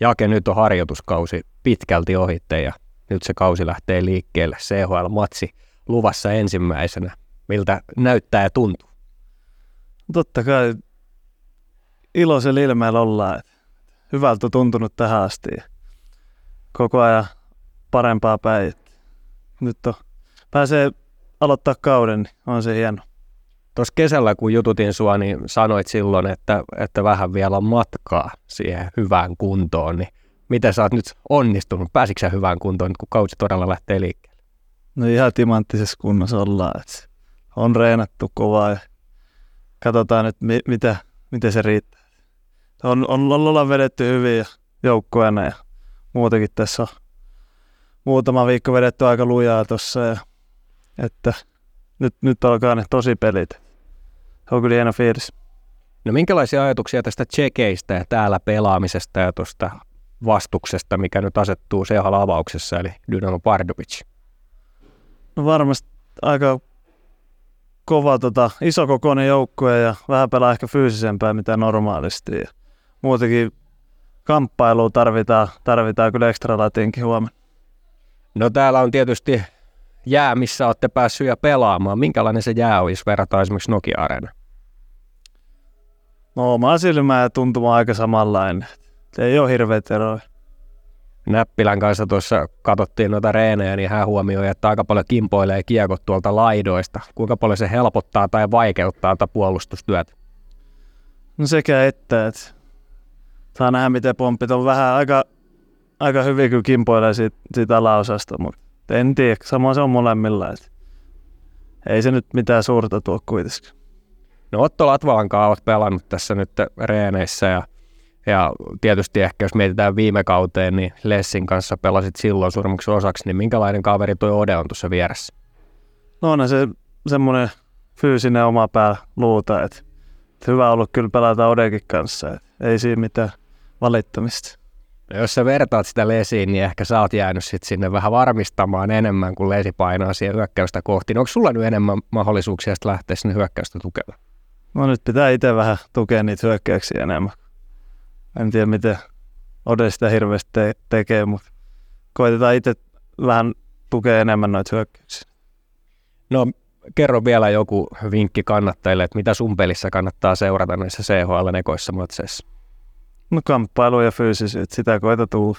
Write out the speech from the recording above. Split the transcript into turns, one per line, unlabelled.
Jake, nyt on harjoituskausi pitkälti ohitte ja nyt se kausi lähtee liikkeelle. CHL-matsi luvassa ensimmäisenä. Miltä näyttää ja tuntuu?
Totta kai iloisella ilmeellä ollaan. Hyvältä on tuntunut tähän asti. Koko ajan parempaa päin. Nyt on, pääsee aloittaa kauden, niin on se hieno.
Tuossa kesällä, kun jututin sua, niin sanoit silloin, että, että vähän vielä on matkaa siihen hyvään kuntoon. Niin miten sä oot nyt onnistunut? Pääsitkö hyvään kuntoon, kun kausi todella lähtee liikkeelle?
No ihan timanttisessa kunnossa ollaan. Että on reenattu kovaa ja katsotaan nyt, mi- mitä, miten se riittää. On, on, ollaan vedetty hyvin ja joukkueena ja muutenkin tässä on muutama viikko vedetty aika lujaa tuossa. Että nyt, nyt alkaa ne tosi pelit. Se on kyllä hieno fiilis.
No minkälaisia ajatuksia tästä tsekeistä ja täällä pelaamisesta ja tuosta vastuksesta, mikä nyt asettuu CHL-avauksessa, eli Dynamo Pardubic?
No varmasti aika kova, tota, isokokoinen joukkue ja vähän pelaa ehkä fyysisempää mitä normaalisti. Ja muutenkin kamppailua tarvitaan, tarvitaan kyllä ekstra latinkin huomenna.
No täällä on tietysti jää, missä olette päässyt ja pelaamaan. Minkälainen se jää olisi verrattuna esimerkiksi nokia Arena?
No oma silmä ja tuntuma aika samanlainen. Ei ole hirveät eroja.
Näppilän kanssa tuossa katsottiin noita reenejä, niin hän huomioi, että aika paljon kimpoilee kiekot tuolta laidoista. Kuinka paljon se helpottaa tai vaikeuttaa tätä puolustustyötä?
No sekä että, että saa nähdä miten pomppit on vähän aika, aika hyvin kyllä kimpoilee siitä, siitä alaosasta, mutta en tiedä, sama se on molemmilla. Että ei se nyt mitään suurta tuo kuitenkaan.
No Otto Latvalan kanssa olet pelannut tässä nyt reeneissä ja, ja tietysti ehkä jos mietitään viime kauteen, niin Lessin kanssa pelasit silloin suurimmaksi osaksi, niin minkälainen kaveri tuo Ode on tuossa vieressä?
No on se semmoinen fyysinen oma pää luuta, että, hyvä ollut kyllä pelata Odekin kanssa, että ei siinä mitään valittamista.
No jos sä vertaat sitä Lesiin, niin ehkä sä oot jäänyt sit sinne vähän varmistamaan enemmän, kuin Lesi painaa siihen hyökkäystä kohti. No onko sulla nyt enemmän mahdollisuuksia lähteä sinne hyökkäystä tukemaan?
No nyt pitää itse vähän tukea niitä hyökkäyksiä enemmän. En tiedä, miten Ode sitä hirveästi te- tekee, mutta koitetaan itse vähän tukea enemmän noita hyökkäyksiä.
No kerro vielä joku vinkki kannattajille, että mitä sun pelissä kannattaa seurata näissä CHL-nekoissa matseissa?
No kamppailu ja fyysisyyttä, sitä koita tulla.